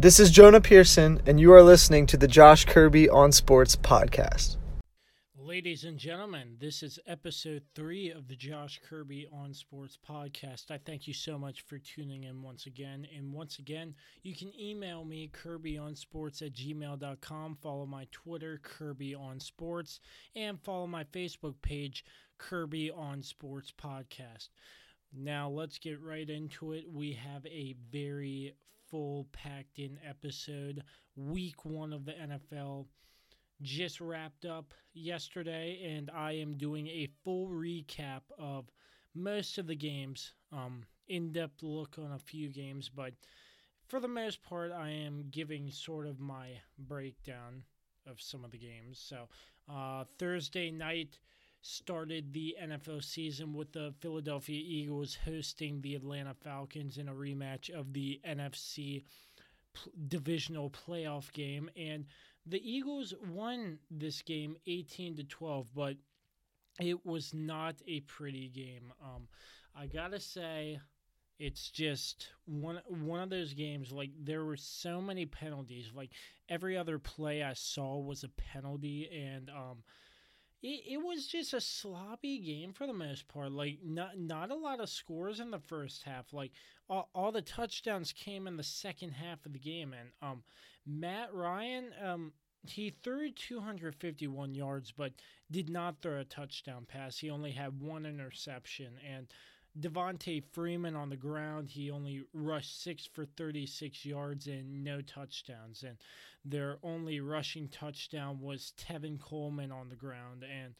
This is Jonah Pearson, and you are listening to the Josh Kirby on Sports podcast. Ladies and gentlemen, this is episode three of the Josh Kirby on Sports podcast. I thank you so much for tuning in once again. And once again, you can email me, kirbyonsports at gmail.com, follow my Twitter, Kirby on Sports, and follow my Facebook page, Kirby on Sports podcast. Now, let's get right into it. We have a very full packed in episode. Week one of the NFL just wrapped up yesterday, and I am doing a full recap of most of the games. Um, in depth look on a few games, but for the most part, I am giving sort of my breakdown of some of the games. So, uh, Thursday night started the NFL season with the Philadelphia Eagles hosting the Atlanta Falcons in a rematch of the NFC divisional playoff game. And the Eagles won this game 18 to 12 but it was not a pretty game. Um, I got to say it's just one one of those games like there were so many penalties. Like every other play I saw was a penalty. And um it, it was just a sloppy game for the most part. Like not not a lot of scores in the first half. Like all, all the touchdowns came in the second half of the game, and um, Matt Ryan um he threw 251 yards, but did not throw a touchdown pass. He only had one interception, and Devonta Freeman on the ground, he only rushed six for 36 yards and no touchdowns. And their only rushing touchdown was Tevin Coleman on the ground. And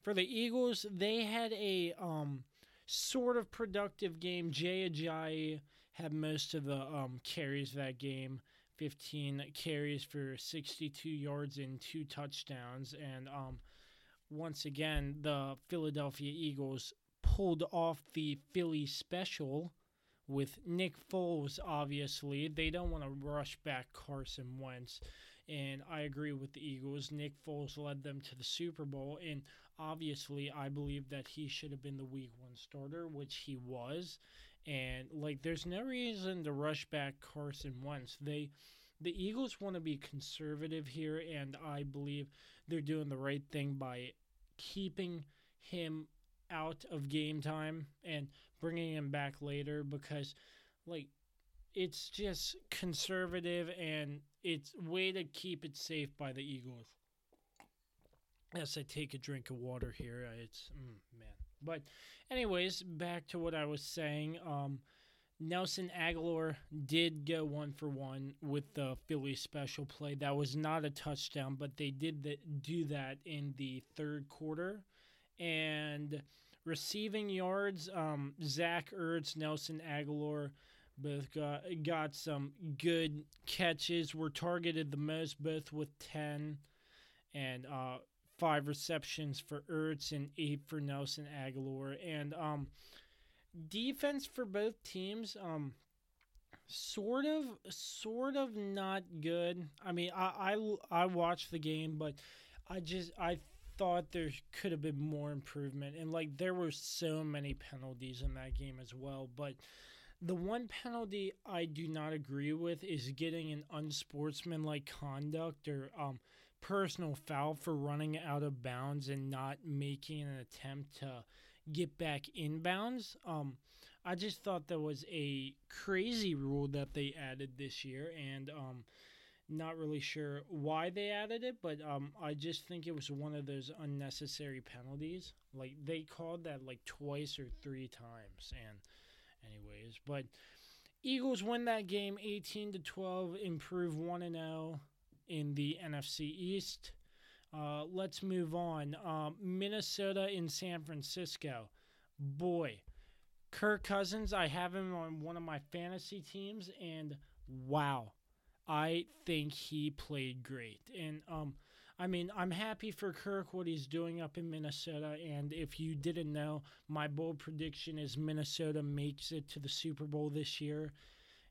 for the Eagles, they had a um, sort of productive game. Jay Ajayi had most of the um, carries that game. 15 carries for 62 yards and two touchdowns. And um, once again, the Philadelphia Eagles pulled off the Philly special with Nick Foles, obviously. They don't want to rush back Carson Wentz. And I agree with the Eagles. Nick Foles led them to the Super Bowl. And obviously, I believe that he should have been the week one starter, which he was. And, like, there's no reason to rush back Carson Wentz. They. The Eagles want to be conservative here, and I believe they're doing the right thing by keeping him out of game time and bringing him back later because, like, it's just conservative and it's way to keep it safe by the Eagles. As I take a drink of water here, it's mm, man. But, anyways, back to what I was saying. Um, Nelson Agholor did go one for one with the Philly special play. That was not a touchdown, but they did the, do that in the third quarter. And receiving yards, um, Zach Ertz, Nelson Agholor both got got some good catches. Were targeted the most, both with ten and uh, five receptions for Ertz and eight for Nelson Agholor. And um, defense for both teams, um, sort of, sort of not good. I mean, I I, I watched the game, but I just I thought there could have been more improvement. And like there were so many penalties in that game as well. But the one penalty I do not agree with is getting an unsportsmanlike conduct or um, personal foul for running out of bounds and not making an attempt to get back inbounds. Um, I just thought that was a crazy rule that they added this year, and um, not really sure why they added it, but um, I just think it was one of those unnecessary penalties. Like they called that like twice or three times, and anyways, but Eagles win that game 18 to 12, improve 1 and 0 in the NFC East. Uh, let's move on. Um, Minnesota in San Francisco. Boy, Kirk Cousins, I have him on one of my fantasy teams, and wow, I think he played great. And um, I mean, I'm happy for Kirk what he's doing up in Minnesota. And if you didn't know, my bold prediction is Minnesota makes it to the Super Bowl this year.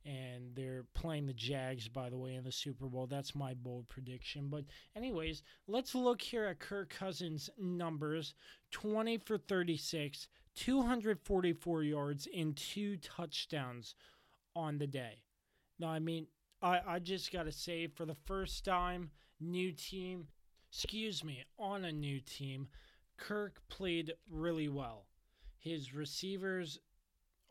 And they're playing the Jags, by the way, in the Super Bowl. That's my bold prediction. But, anyways, let's look here at Kirk Cousins' numbers 20 for 36, 244 yards, and two touchdowns on the day. Now, I mean, I, I just got to say, for the first time, new team, excuse me, on a new team, Kirk played really well. His receivers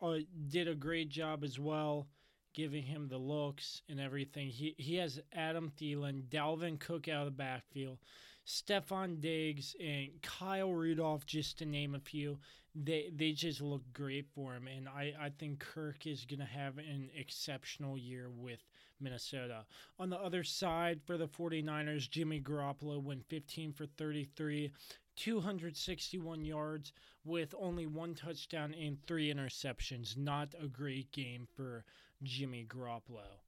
uh, did a great job as well, giving him the looks and everything. He he has Adam Thielen, Dalvin Cook out of the backfield, Stefon Diggs, and Kyle Rudolph, just to name a few. They they just look great for him, and I, I think Kirk is gonna have an exceptional year with Minnesota. On the other side for the 49ers, Jimmy Garoppolo went 15 for 33, 261 yards with only one touchdown and three interceptions. Not a great game for Jimmy Garoppolo.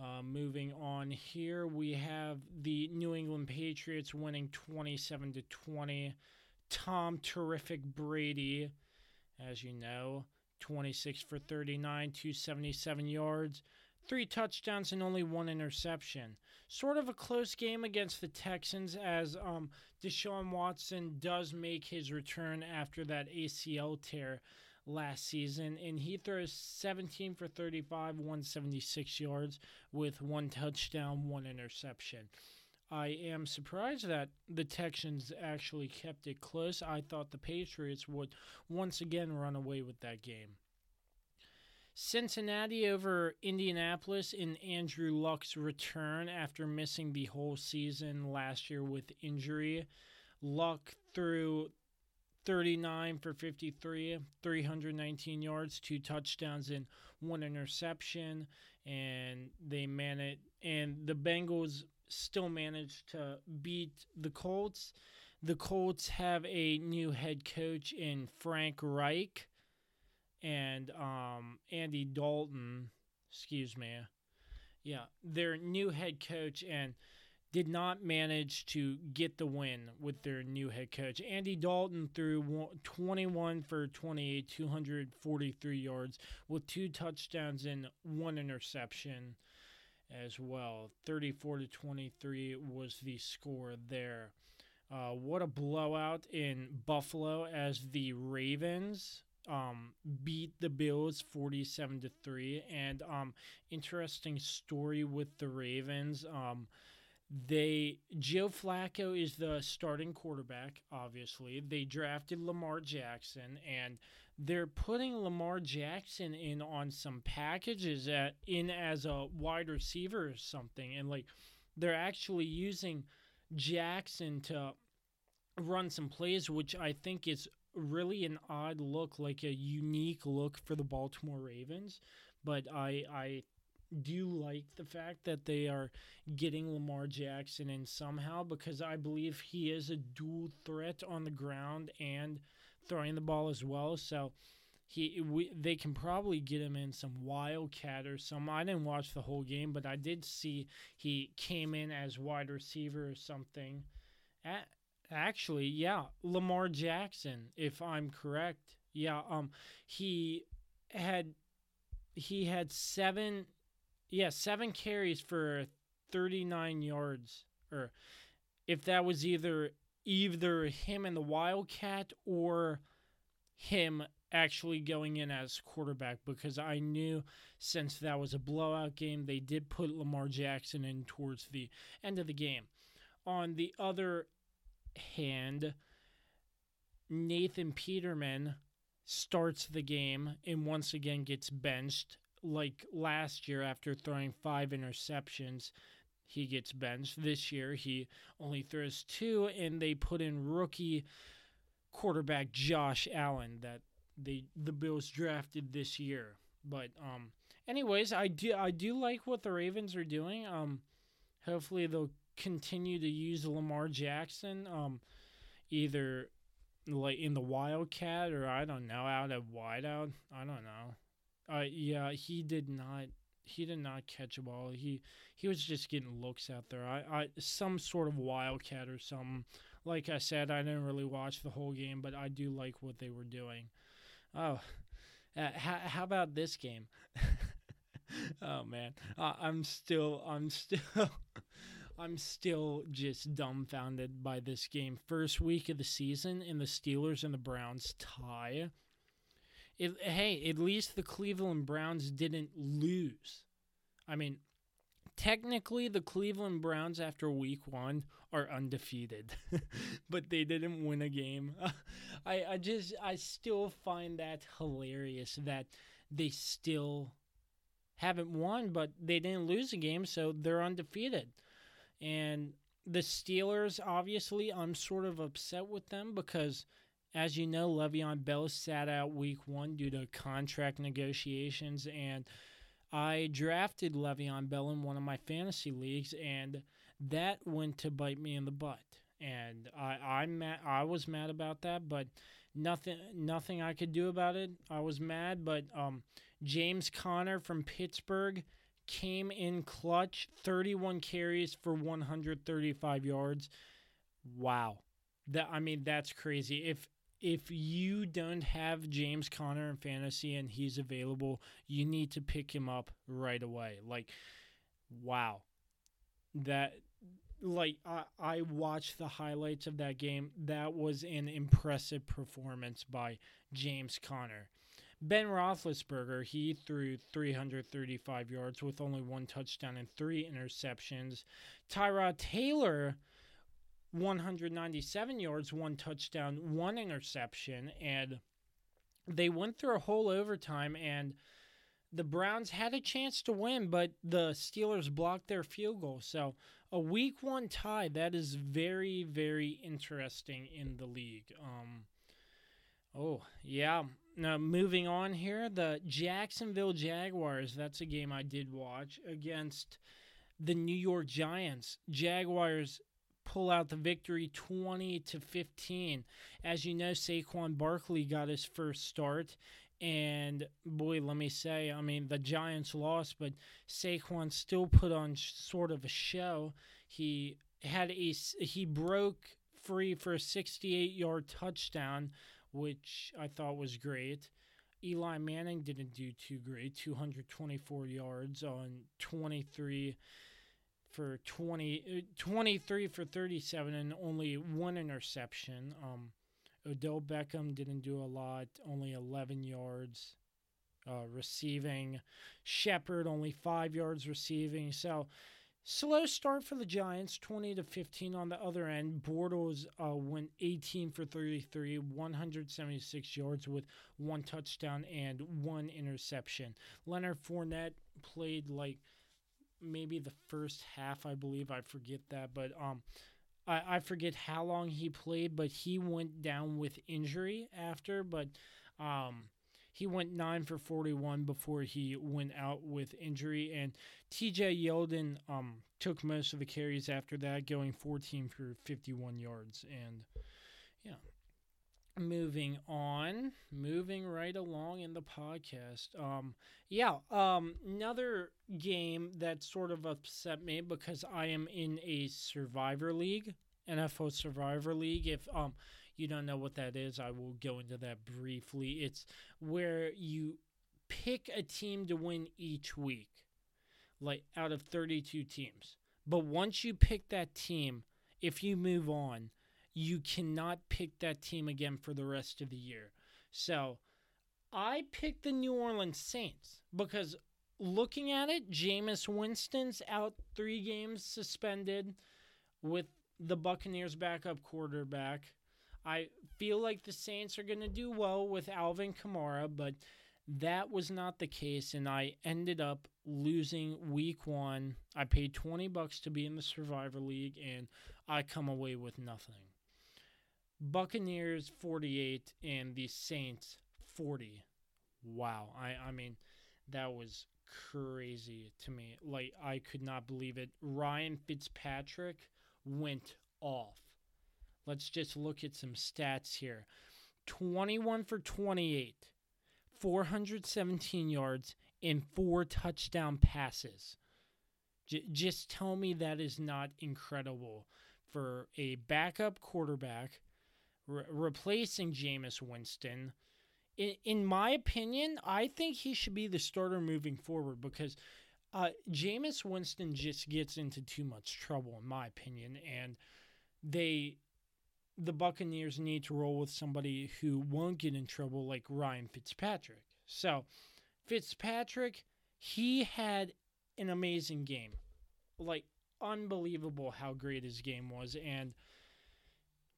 Uh, moving on here, we have the New England Patriots winning 27 to 20. Tom Terrific Brady, as you know, 26 for 39, 277 yards, three touchdowns, and only one interception. Sort of a close game against the Texans as um, Deshaun Watson does make his return after that ACL tear last season, and he throws 17 for 35, 176 yards with one touchdown, one interception. I am surprised that the Texans actually kept it close. I thought the Patriots would once again run away with that game. Cincinnati over Indianapolis in Andrew Luck's return after missing the whole season last year with injury. Luck threw 39 for 53, 319 yards, two touchdowns, and one interception. And they managed, and the Bengals still managed to beat the Colts. The Colts have a new head coach in Frank Reich and um, Andy Dalton. Excuse me. Yeah, their new head coach and did not manage to get the win with their new head coach. Andy Dalton threw 21 for 28, 243 yards with two touchdowns and one interception as well. 34 to 23 was the score there. Uh, what a blowout in Buffalo as the Ravens um, beat the Bills 47 to 3 and um, interesting story with the Ravens. Um, they Joe Flacco is the starting quarterback obviously. They drafted Lamar Jackson and they're putting Lamar Jackson in on some packages at, in as a wide receiver or something. And like they're actually using Jackson to run some plays which I think is really an odd look like a unique look for the Baltimore Ravens but I I do like the fact that they are getting Lamar Jackson in somehow because I believe he is a dual threat on the ground and throwing the ball as well. So he we, they can probably get him in some wildcat or some. I didn't watch the whole game, but I did see he came in as wide receiver or something. At, actually, yeah, Lamar Jackson, if I'm correct. Yeah, um he had he had seven yeah, seven carries for 39 yards. Or if that was either either him and the Wildcat or him actually going in as quarterback because I knew since that was a blowout game, they did put Lamar Jackson in towards the end of the game. On the other hand, Nathan Peterman starts the game and once again gets benched. Like last year after throwing five interceptions he gets benched. This year he only throws two and they put in rookie quarterback josh allen that they the bills drafted this year. But um anyways i do i do like what the ravens are doing. Um hopefully they'll continue to use lamar jackson um either like in the wildcat or i don't know out of wideout i don't know uh, yeah, he did not. He did not catch a ball. He he was just getting looks out there. I, I some sort of wildcat or something. Like I said, I didn't really watch the whole game, but I do like what they were doing. Oh, uh, how, how about this game? oh man, uh, I'm still I'm still I'm still just dumbfounded by this game. First week of the season, and the Steelers and the Browns tie it, hey, at least the Cleveland Browns didn't lose. I mean, technically the Cleveland Browns after week one are undefeated, but they didn't win a game. I, I just I still find that hilarious that they still haven't won, but they didn't lose a game, so they're undefeated. And the Steelers, obviously, I'm sort of upset with them because, as you know, Le'Veon Bell sat out week one due to contract negotiations, and I drafted Le'Veon Bell in one of my fantasy leagues, and that went to bite me in the butt. And I, I'm mad, I was mad about that, but nothing, nothing I could do about it. I was mad, but um, James Conner from Pittsburgh came in clutch, 31 carries for 135 yards. Wow. That I mean that's crazy. If if you don't have James Conner in fantasy and he's available, you need to pick him up right away. Like wow. That like I, I watched the highlights of that game. That was an impressive performance by James Conner. Ben Roethlisberger, he threw 335 yards with only one touchdown and three interceptions. Tyrod Taylor, 197 yards, one touchdown, one interception, and they went through a whole overtime and the Browns had a chance to win, but the Steelers blocked their field goal. So a week one tie that is very very interesting in the league. Um, oh yeah, now, moving on here, the Jacksonville Jaguars. That's a game I did watch against the New York Giants. Jaguars pull out the victory 20 to 15. As you know, Saquon Barkley got his first start. And boy, let me say, I mean, the Giants lost, but Saquon still put on sort of a show. He had a he broke free for a 68 yard touchdown which I thought was great. Eli Manning didn't do too great, 224 yards on 23 for 20, uh, 23 for 37 and only one interception. Um, Odell Beckham didn't do a lot, only 11 yards uh, receiving. Shepard only five yards receiving. So Slow start for the Giants, 20 to 15 on the other end. Bortles uh, went 18 for 33, 176 yards with one touchdown and one interception. Leonard Fournette played like maybe the first half, I believe. I forget that, but um, I, I forget how long he played, but he went down with injury after. But um, he went 9 for 41 before he went out with injury. And TJ Yeldon um, took most of the carries after that, going 14 for 51 yards. And yeah. Moving on, moving right along in the podcast. Um, yeah, um, another game that sort of upset me because I am in a Survivor League, NFL Survivor League. If um, you don't know what that is, I will go into that briefly. It's where you pick a team to win each week, like out of 32 teams. But once you pick that team, if you move on, you cannot pick that team again for the rest of the year. So I picked the New Orleans Saints because looking at it, Jameis Winston's out three games suspended with the Buccaneers backup quarterback. I feel like the Saints are going to do well with Alvin Kamara, but that was not the case, and I ended up losing week one. I paid 20 bucks to be in the Survivor League, and I come away with nothing. Buccaneers 48 and the Saints 40. Wow. I, I mean, that was crazy to me. Like, I could not believe it. Ryan Fitzpatrick went off. Let's just look at some stats here 21 for 28, 417 yards, and four touchdown passes. J- just tell me that is not incredible for a backup quarterback re- replacing Jameis Winston. In, in my opinion, I think he should be the starter moving forward because uh, Jameis Winston just gets into too much trouble, in my opinion, and they the Buccaneers need to roll with somebody who won't get in trouble like Ryan Fitzpatrick. So, Fitzpatrick, he had an amazing game. like unbelievable how great his game was and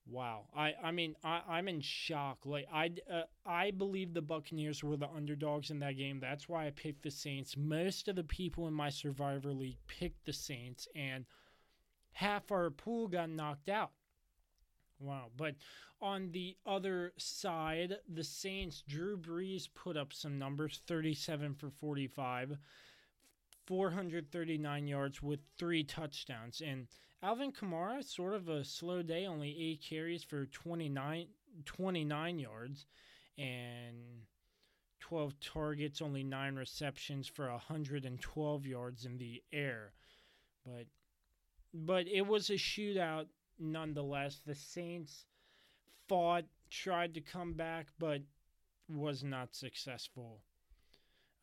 wow. I i mean i i'm in shock. Like i uh, i believe the buccaneers were the underdogs in that game. That's why i picked the saints. Most of the people in my survivor league picked the saints and half our pool got knocked out wow but on the other side the saints drew brees put up some numbers 37 for 45 439 yards with three touchdowns. And Alvin Kamara, sort of a slow day, only eight carries for 29, 29 yards and 12 targets, only nine receptions for 112 yards in the air. But but it was a shootout nonetheless. The Saints fought, tried to come back, but was not successful.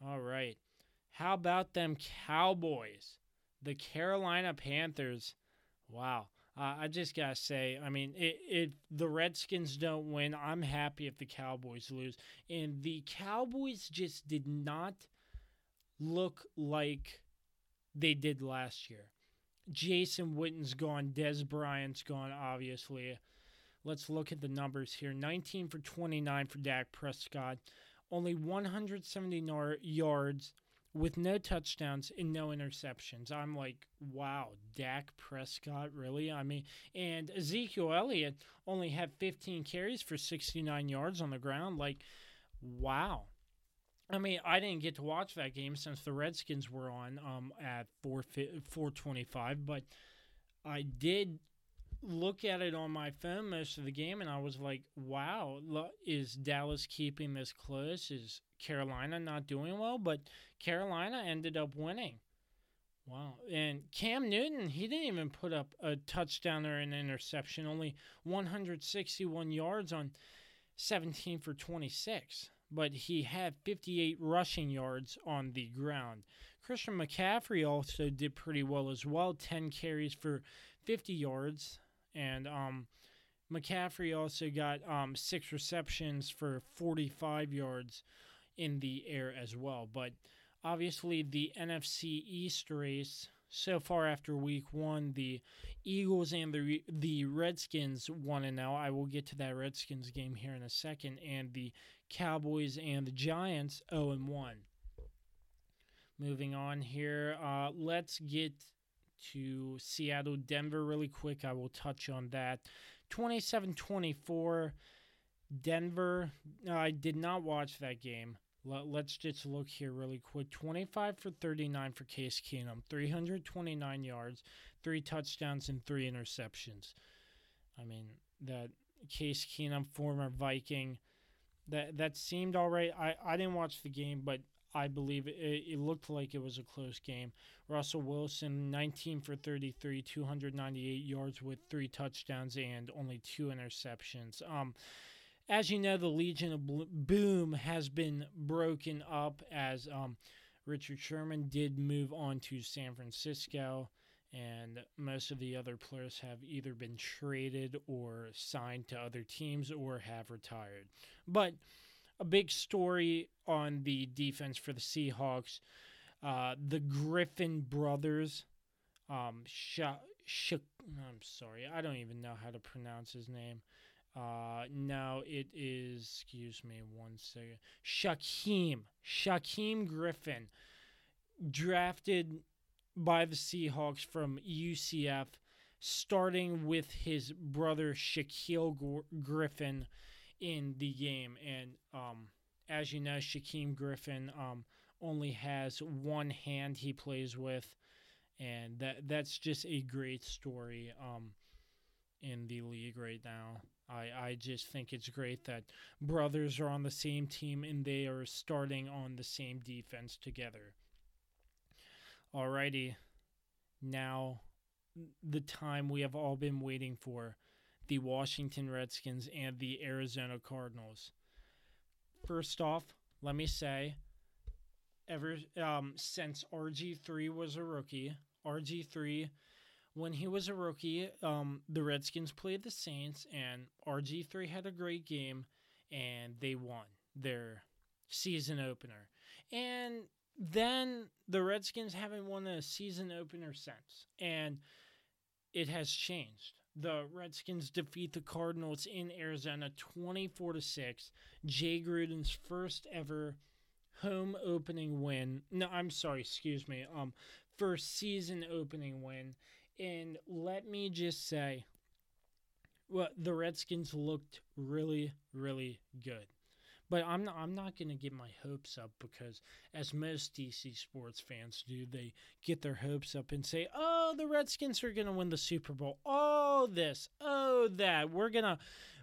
All right. How about them Cowboys? The Carolina Panthers. Wow. Uh, I just got to say, I mean, if the Redskins don't win, I'm happy if the Cowboys lose. And the Cowboys just did not look like they did last year. Jason Witten's gone. Dez Bryant's gone, obviously. Let's look at the numbers here 19 for 29 for Dak Prescott, only 170 yards with no touchdowns and no interceptions. I'm like, wow, Dak Prescott, really? I mean, and Ezekiel Elliott only had 15 carries for 69 yards on the ground. Like, wow. I mean, I didn't get to watch that game since the Redskins were on um, at 4 425, but I did look at it on my phone most of the game, and I was like, "Wow, is Dallas keeping this close? Is Carolina not doing well?" But Carolina ended up winning. Wow. And Cam Newton, he didn't even put up a touchdown or an interception, only 161 yards on 17 for 26. But he had 58 rushing yards on the ground. Christian McCaffrey also did pretty well as well 10 carries for 50 yards and um, McCaffrey also got um, six receptions for 45 yards in the air as well. But obviously, the NFC East race so far after week one, the Eagles and the the Redskins won and now I will get to that Redskins game here in a second, and the Cowboys and the Giants 0 and 1. Moving on here, uh, let's get to Seattle, Denver really quick. I will touch on that. 27 24, Denver. I did not watch that game. Let's just look here really quick. 25 for 39 for Case Keenum, 329 yards, three touchdowns, and three interceptions. I mean, that Case Keenum, former Viking, that that seemed all right. I, I didn't watch the game, but I believe it, it looked like it was a close game. Russell Wilson, 19 for 33, 298 yards with three touchdowns and only two interceptions. Um, as you know, the Legion of Boom has been broken up as um, Richard Sherman did move on to San Francisco, and most of the other players have either been traded or signed to other teams or have retired. But a big story on the defense for the Seahawks. Uh, the Griffin brothers, um, Sha, Sha, I'm sorry, I don't even know how to pronounce his name. Uh, now it is, excuse me one second, Shaquem, Shaquem Griffin, drafted by the Seahawks from UCF, starting with his brother Shaquill Griffin in the game. And um, as you know, Shaquem Griffin um, only has one hand he plays with, and that that's just a great story um, in the league right now. I, I just think it's great that brothers are on the same team and they are starting on the same defense together. Alrighty, now the time we have all been waiting for the Washington Redskins and the Arizona Cardinals. First off, let me say, ever um, since RG3 was a rookie, RG3, when he was a rookie, um, the Redskins played the Saints, and RG3 had a great game, and they won their season opener. And then the Redskins haven't won a season opener since, and it has changed. The Redskins defeat the Cardinals in Arizona 24 to 6. Jay Gruden's first ever home opening win. No, I'm sorry, excuse me. Um first season opening win. And let me just say well, the Redskins looked really, really good. But I'm not, I'm not going to get my hopes up because, as most DC sports fans do, they get their hopes up and say, "Oh, the Redskins are going to win the Super Bowl. Oh, this. Oh, that. We're going to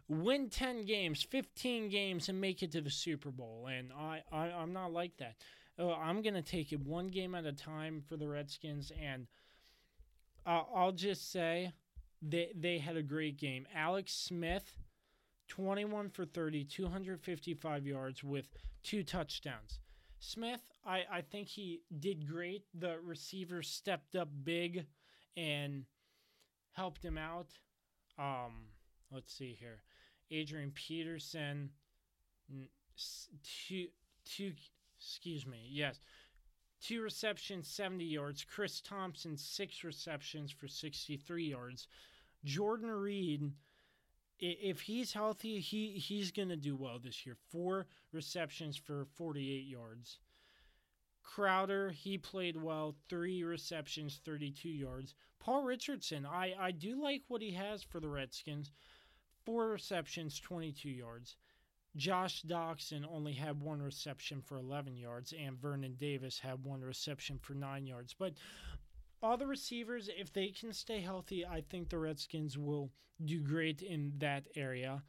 win 10 games, 15 games, and make it to the Super Bowl." And I, I I'm not like that. Oh, I'm going to take it one game at a time for the Redskins, and uh, I'll just say they they had a great game. Alex Smith, 21 for 30, 255 yards with two touchdowns. Smith, I, I think he did great. The receiver stepped up big and helped him out. Um, let's see here. Adrian Peterson, two, two, excuse me, yes, two receptions, 70 yards. Chris Thompson, six receptions for 63 yards. Jordan Reed, if he's healthy, he he's going to do well this year. Four receptions for 48 yards. Crowder, he played well. Three receptions, 32 yards. Paul Richardson, I, I do like what he has for the Redskins. Four receptions, 22 yards. Josh Doctson only had one reception for 11 yards, and Vernon Davis had one reception for nine yards. But all the receivers, if they can stay healthy, I think the Redskins will do great in that area.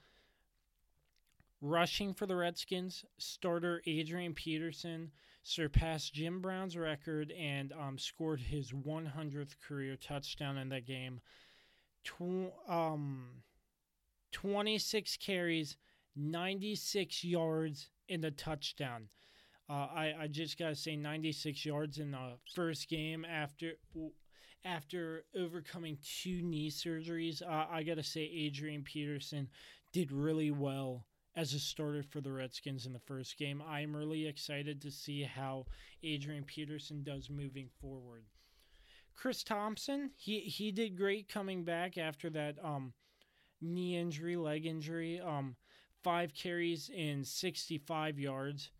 Rushing for the Redskins, starter Adrian Peterson surpassed Jim Brown's record and um, scored his 100th career touchdown in that game. Tw- um, 26 carries, 96 yards in the touchdown. Uh, I, I just gotta say, 96 yards in the first game after after overcoming two knee surgeries. Uh, I gotta say, Adrian Peterson did really well as a starter for the Redskins in the first game. I'm really excited to see how Adrian Peterson does moving forward. Chris Thompson, he he did great coming back after that um, knee injury, leg injury. Um, five carries in 65 yards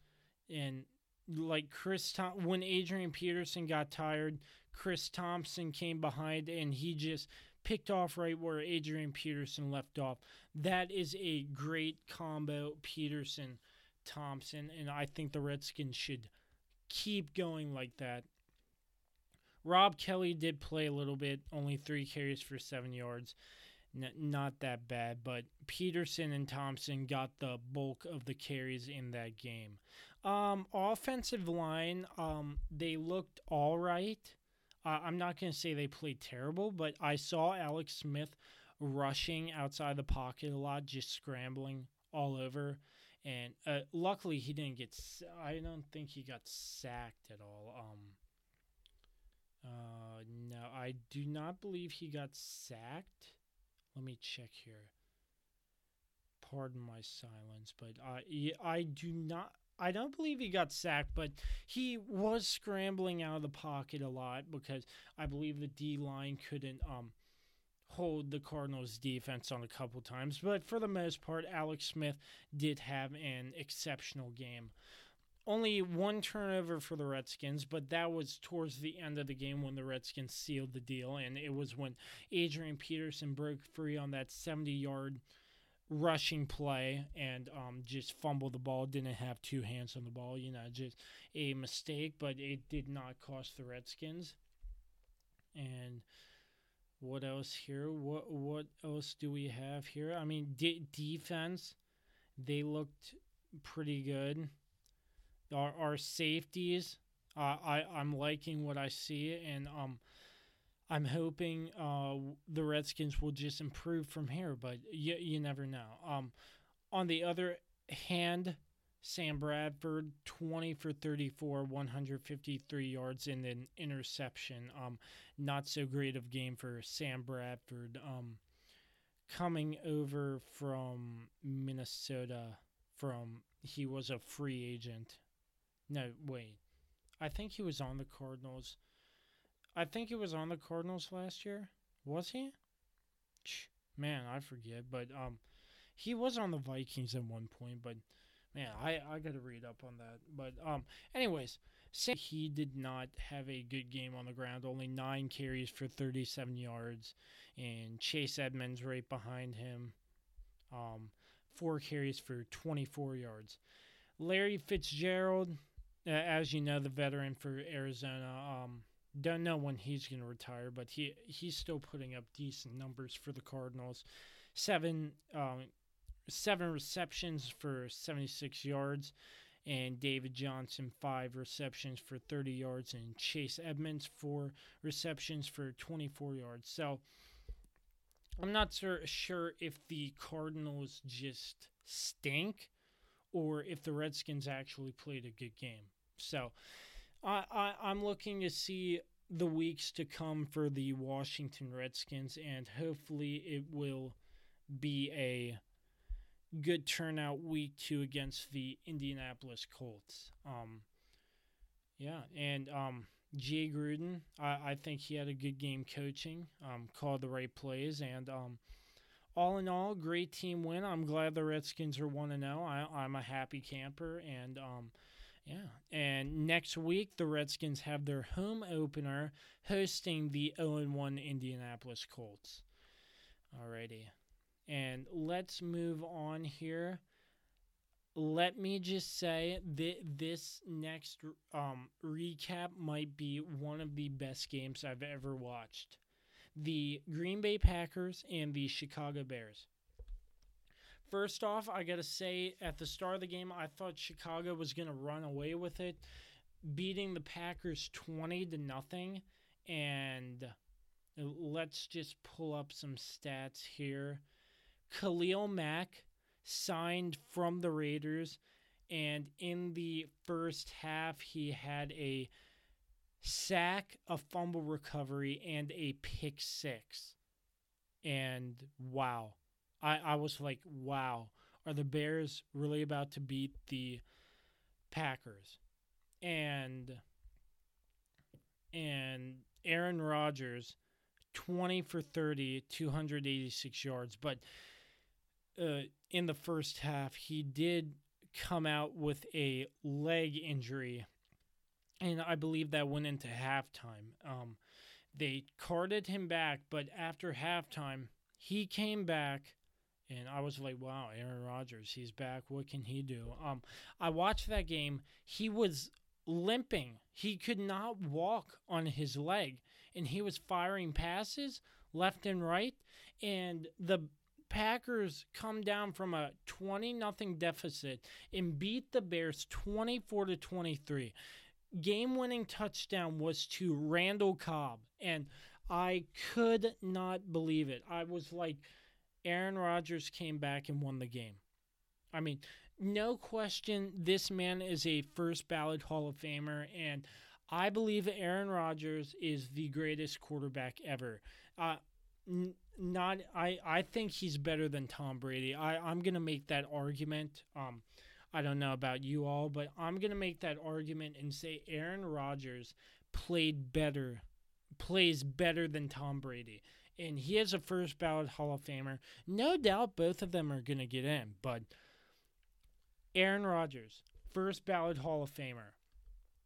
and like Chris Tom- when Adrian Peterson got tired, Chris Thompson came behind and he just picked off right where Adrian Peterson left off. That is a great combo, Peterson Thompson, and I think the Redskins should keep going like that. Rob Kelley did play a little bit, only three carries for seven yards. N- not that bad, but Peterson and Thompson got the bulk of the carries in that game. Um, offensive line, um, they looked all right. Uh, I'm not going to say they played terrible, but I saw Alex Smith rushing outside the pocket a lot, just scrambling all over. And uh, luckily, he didn't get. I don't think he got sacked at all. Um, uh, no, I do not believe he got sacked. Let me check here. Pardon my silence, but I I do not. I don't believe he got sacked, but he was scrambling out of the pocket a lot because I believe the D line couldn't um, hold the Cardinals' defense on a couple times. But for the most part, Alex Smith did have an exceptional game. Only one turnover for the Redskins, but that was towards the end of the game when the Redskins sealed the deal, and it was when Adrian Peterson broke free on that 70 yard rushing play and um, just fumbled the ball. Didn't have two hands on the ball. You know, just a mistake, but it did not cost the Redskins. And what else here? What what else do we have here? I mean, de- defense. They looked pretty good. Our our safeties. Uh, I I'm liking what I see, and um, I'm hoping uh, the Redskins will just improve from here, but you, you never know. Um, on the other hand, Sam Bradford, 20 for 34, 153 yards and an interception. Um, not so great of game for Sam Bradford. Um, coming over from Minnesota, from he was a free agent. No, wait. I think he was on the Cardinals. I think he was on the Cardinals last year. Was he? Man, I forget, but um, he was on the Vikings at one point. But man, I I got to read up on that. But um, anyways, he did not have a good game on the ground. Only nine carries for 37 yards, and Chase Edmonds right behind him, um, four carries for 24 yards. Larry Fitzgerald, as you know, the veteran for Arizona. Um, don't know when he's going to retire, but he he's still putting up decent numbers for the Cardinals. Seven um, seven receptions for 76 yards, and David Johnson five receptions for 30 yards, and Chase Edmonds four receptions for 24 yards. So I'm not sur- sure if the Cardinals just stink or if the Redskins actually played a good game. So I, I I'm looking to see the weeks to come for the Washington Redskins, and hopefully it will be a good turnout week two against the Indianapolis Colts. Um, yeah, and um, Jay Gruden, I, I think he had a good game coaching, um, called the right plays, and um, all in all, great team win. I'm glad the Redskins are one to zero. I'm a happy camper, and um, yeah. And next week, the Redskins have their home opener hosting the 0 1 Indianapolis Colts. Alrighty. And let's move on here. Let me just say that this next um, recap might be one of the best games I've ever watched. The Green Bay Packers and the Chicago Bears. First off, I got to say at the start of the game, I thought Chicago was going to run away with it, beating the Packers 20 to nothing. And let's just pull up some stats here. Khalil Mack signed from the Raiders, and in the first half, he had a sack, a fumble recovery, and a pick six. And wow I, I was like, wow, are the Bears really about to beat the Packers? And and Aaron Rodgers, 20 for 30, 286 yards. But uh, in the first half, he did come out with a leg injury. And I believe that went into halftime. Um, they carted him back, but after halftime, he came back and I was like, wow, Aaron Rodgers, he's back. What can he do? Um, I watched that game. He was limping. He could not walk on his leg, and he was firing passes left and right. And the Packers come down from a 20 nothing deficit and beat the Bears 24 to 23. Game winning touchdown was to Randall Cobb. And I could not believe it. I was like, Aaron Rodgers came back and won the game. I mean, no question, this man is a first ballot Hall of Famer, and I believe Aaron Rodgers is the greatest quarterback ever. Uh, n- not, I, I think he's better than Tom Brady. I, I'm gonna make that argument. Um, I don't know about you all, but I'm gonna make that argument and say Aaron Rodgers played better, plays better than Tom Brady and he is a first ballot Hall of Famer. No doubt both of them are going to get in, but Aaron Rodgers, first ballot Hall of Famer.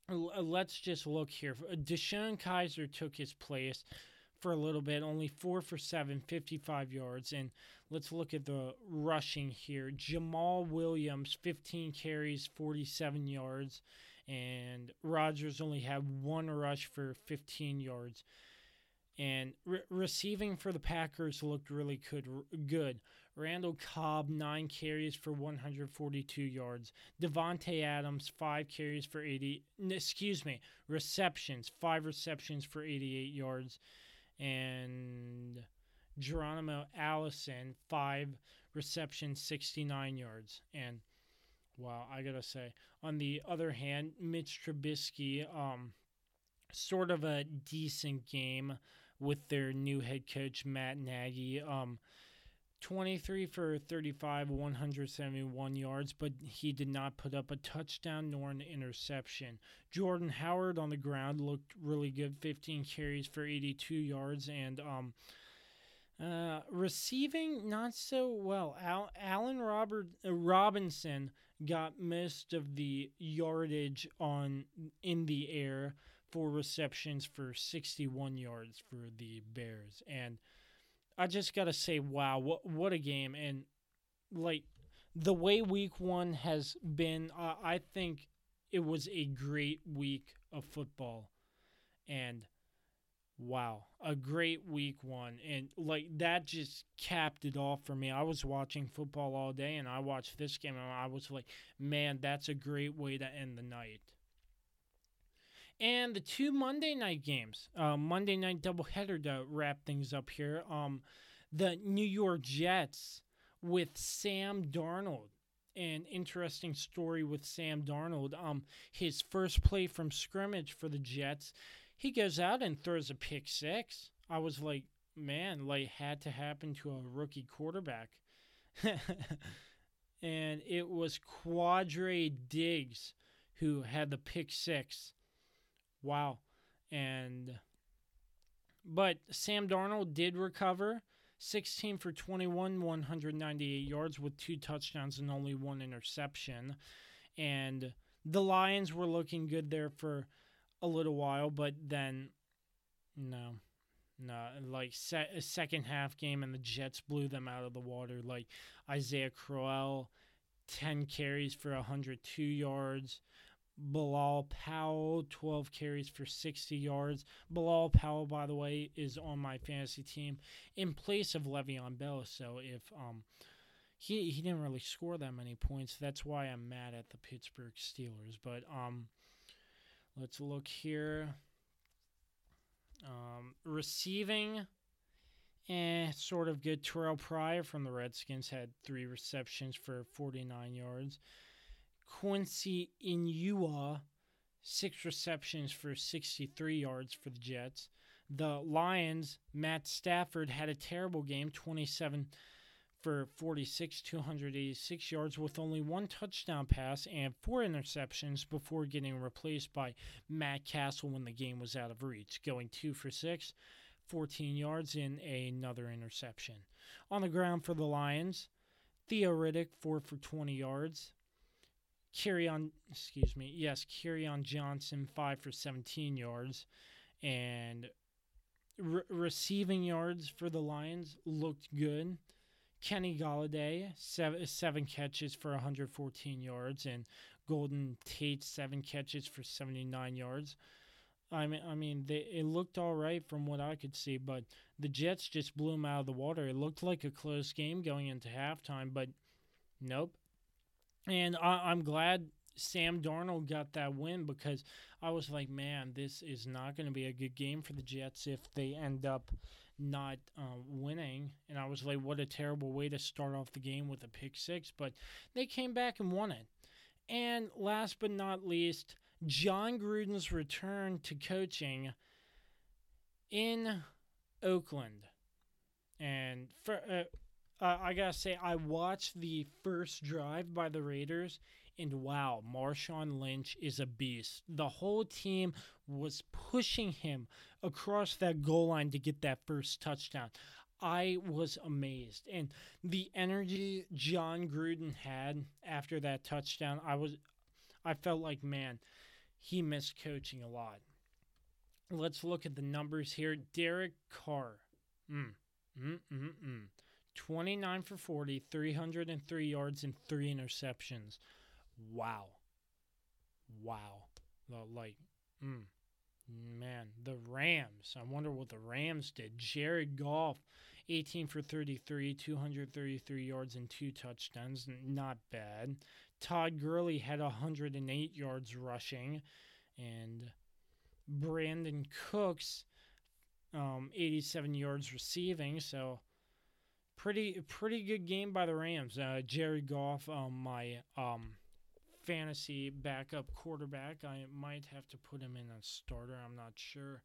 Uh, let's just look here. Uh, DeShone Kizer took his place for a little bit, only four for seven, 55 yards. And let's look at the rushing here. Jamaal Williams, 15 carries, 47 yards. And Rodgers only had one rush for 15 yards. And re- receiving for the Packers looked really good. Good. Randall Cobb nine carries for 142 yards. Davante Adams five carries for 80. Excuse me, receptions five receptions for 88 yards, and Geronimo Allison five receptions 69 yards. And wow, I gotta say. On the other hand, Mitch Trubisky, um, sort of a decent game with their new head coach Matt Nagy. Um, 23 for 35, 171 yards, but he did not put up a touchdown nor an interception. Jordan Howard on the ground looked really good, 15 carries for 82 yards, and um, uh, receiving not so well. Al- Robert uh, Robinson got most of the yardage on in the air for receptions for 61 yards for the Bears, and I just gotta say, wow, what what a game! And like the way Week One has been, uh, I think it was a great week of football, and wow, a great Week One, and like that just capped it off for me. I was watching football all day, and I watched this game, and I was like, man, that's a great way to end the night. And the two Monday night games, uh, Monday night doubleheader to wrap things up here. Um, the New York Jets with Sam Darnold. An interesting story with Sam Darnold. Um, his first play from scrimmage for the Jets, he goes out and throws a pick six. I was like, man, like had to happen to a rookie quarterback. and it was Quandre Diggs who had the pick six Wow. And but Sam Darnold did recover 16 for 21, 198 yards with two touchdowns and only one interception. And the Lions were looking good there for a little while, but then no. No, like se- second half game and the Jets blew them out of the water. Like Isaiah Crowell, 10 carries for 102 yards. Bilal Powell, 12 carries for 60 yards. Bilal Powell, by the way, is on my fantasy team in place of Le'Veon Bell. So if um, he he didn't really score that many points, that's why I'm mad at the Pittsburgh Steelers. But um, let's look here. Um, receiving, eh, sort of good. Terrelle Pryor from the Redskins had three receptions for 49 yards. Quincy Enunwa, six receptions for 63 yards for the Jets. The Lions, Matt Stafford had a terrible game, 27 for 46, 286 yards with only one touchdown pass and four interceptions before getting replaced by Matt Cassel when the game was out of reach, going two for six, 14 yards, and another interception. On the ground for the Lions, Theo Riddick, four for 20 yards. Kerryon, excuse me, yes, Kerryon Johnson, five for 17 yards. And re- receiving yards for the Lions looked good. Kenny Golladay, seven, seven catches for 114 yards, and Golden Tate, seven catches for 79 yards. I mean, I mean, they, it looked all right from what I could see, but the Jets just blew them out of the water. It looked like a close game going into halftime, but nope. And I, I'm glad Sam Darnold got that win because I was like, man, this is not going to be a good game for the Jets if they end up not uh, winning. And I was like, what a terrible way to start off the game with a pick six. But they came back and won it. And last but not least, Jon Gruden's return to coaching in Oakland. And for, uh, uh, I gotta say, I watched the first drive by the Raiders, and wow, Marshawn Lynch is a beast. The whole team was pushing him across that goal line to get that first touchdown. I was amazed, and the energy Jon Gruden had after that touchdown, I was, I felt like man, he missed coaching a lot. Let's look at the numbers here. Derek Carr. Mm, mm, mm, mm. 29 for 40, 303 yards, and three interceptions. Wow. Wow. Like, mm, man, the Rams. I wonder what the Rams did. Jared Goff, 18 for 33, 233 yards, and two touchdowns. Not bad. Todd Gurley had 108 yards rushing. And Brandin Cooks, um, 87 yards receiving. So, pretty pretty good game by the Rams. Uh, Jerry Goff, um, my um, fantasy backup quarterback. I might have to put him in a starter. I'm not sure.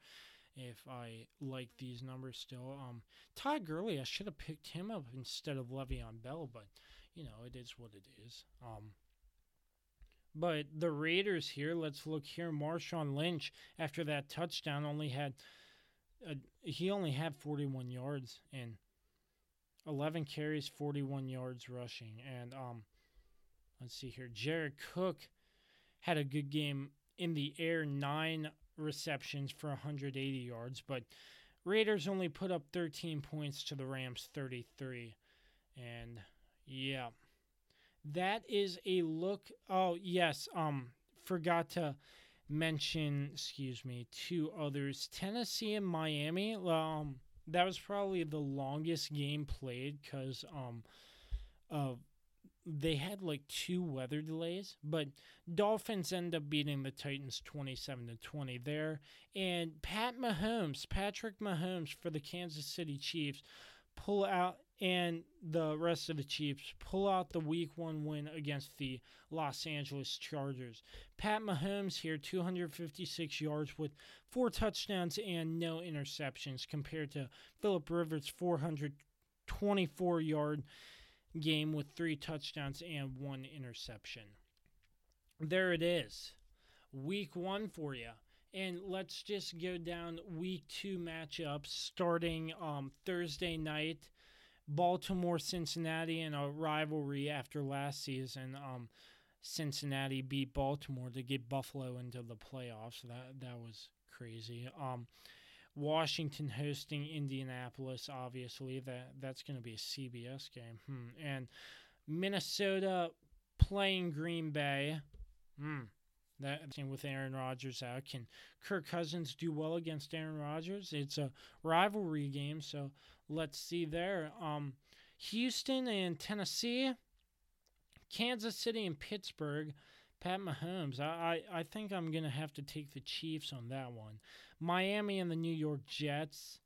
if I like these numbers still. Um, Todd Gurley, I should have picked him up instead of Le'Veon Bell, but you know it is what it is. Um, but the Raiders here, let's look here. Marshawn Lynch, after that touchdown, only had uh, he only had 41 yards and 11 carries, 41 yards rushing. And um, let's see here. Jared Cook had a good game in the air, nine receptions for 180 yards, but Raiders only put up 13 points to the Rams 33. And yeah, that is a look. Oh, yes, um forgot to mention, excuse me, two others. Tennessee and Miami. Um that was probably the longest game played cuz um of they had like two weather delays, but Dolphins end up beating the Titans 27 to 20 there. And Pat Mahomes, Patrick Mahomes for the Kansas City Chiefs pull out and the rest of the Chiefs pull out the week 1 win against the Los Angeles Chargers. Pat Mahomes here 256 yards with four touchdowns and no interceptions compared to Philip Rivers 424 yard game with three touchdowns and one interception. There it is. Week one for you. And let's just go down week two matchups starting um, Thursday night. Baltimore Cincinnati in a rivalry after last season. Um, Cincinnati beat Baltimore to get Buffalo into the playoffs. That that was crazy. Um, Washington hosting Indianapolis, obviously that that's going to be a CBS game. Hmm. And Minnesota playing Green Bay. Hmm. That with Aaron Rodgers out, can Kirk Cousins do well against Aaron Rodgers? It's a rivalry game, so let's see there. Um, Houston and Tennessee, Kansas City and Pittsburgh. Pat Mahomes. I, I, I think I'm gonna have to take the Chiefs on that one. Miami and the New York Jets,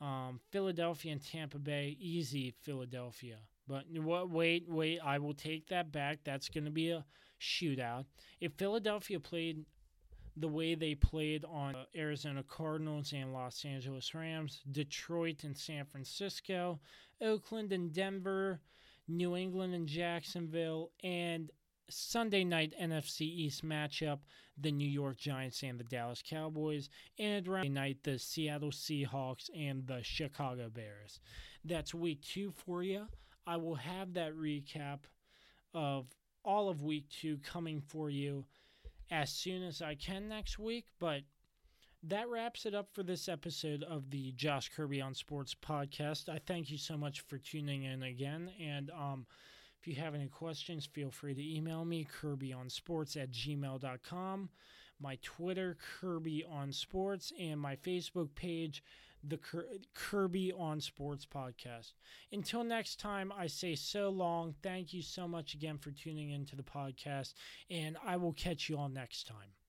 um, Philadelphia and Tampa Bay, easy Philadelphia. But what? Wait, wait. I will take that back. That's to be a shootout. If Philadelphia played the way they played on uh, Arizona Cardinals and Los Angeles Rams, Detroit and San Francisco, Oakland and Denver, New England and Jacksonville, and Sunday night NFC East matchup, the New York Giants and the Dallas Cowboys, and Friday night, the Seattle Seahawks and the Chicago Bears. That's week two for you. I will have that recap of all of week two coming for you as soon as I can next week, but that wraps it up for this episode of the Josh Kirby on Sports podcast. I thank you so much for tuning in again. And um, if you have any questions, feel free to email me, kirbyonsports at gmail.com, my Twitter, Kirby on Sports, and my Facebook page, the Kirby on Sports podcast. Until next time, I say so long. Thank you so much again for tuning into the podcast, and I will catch you all next time.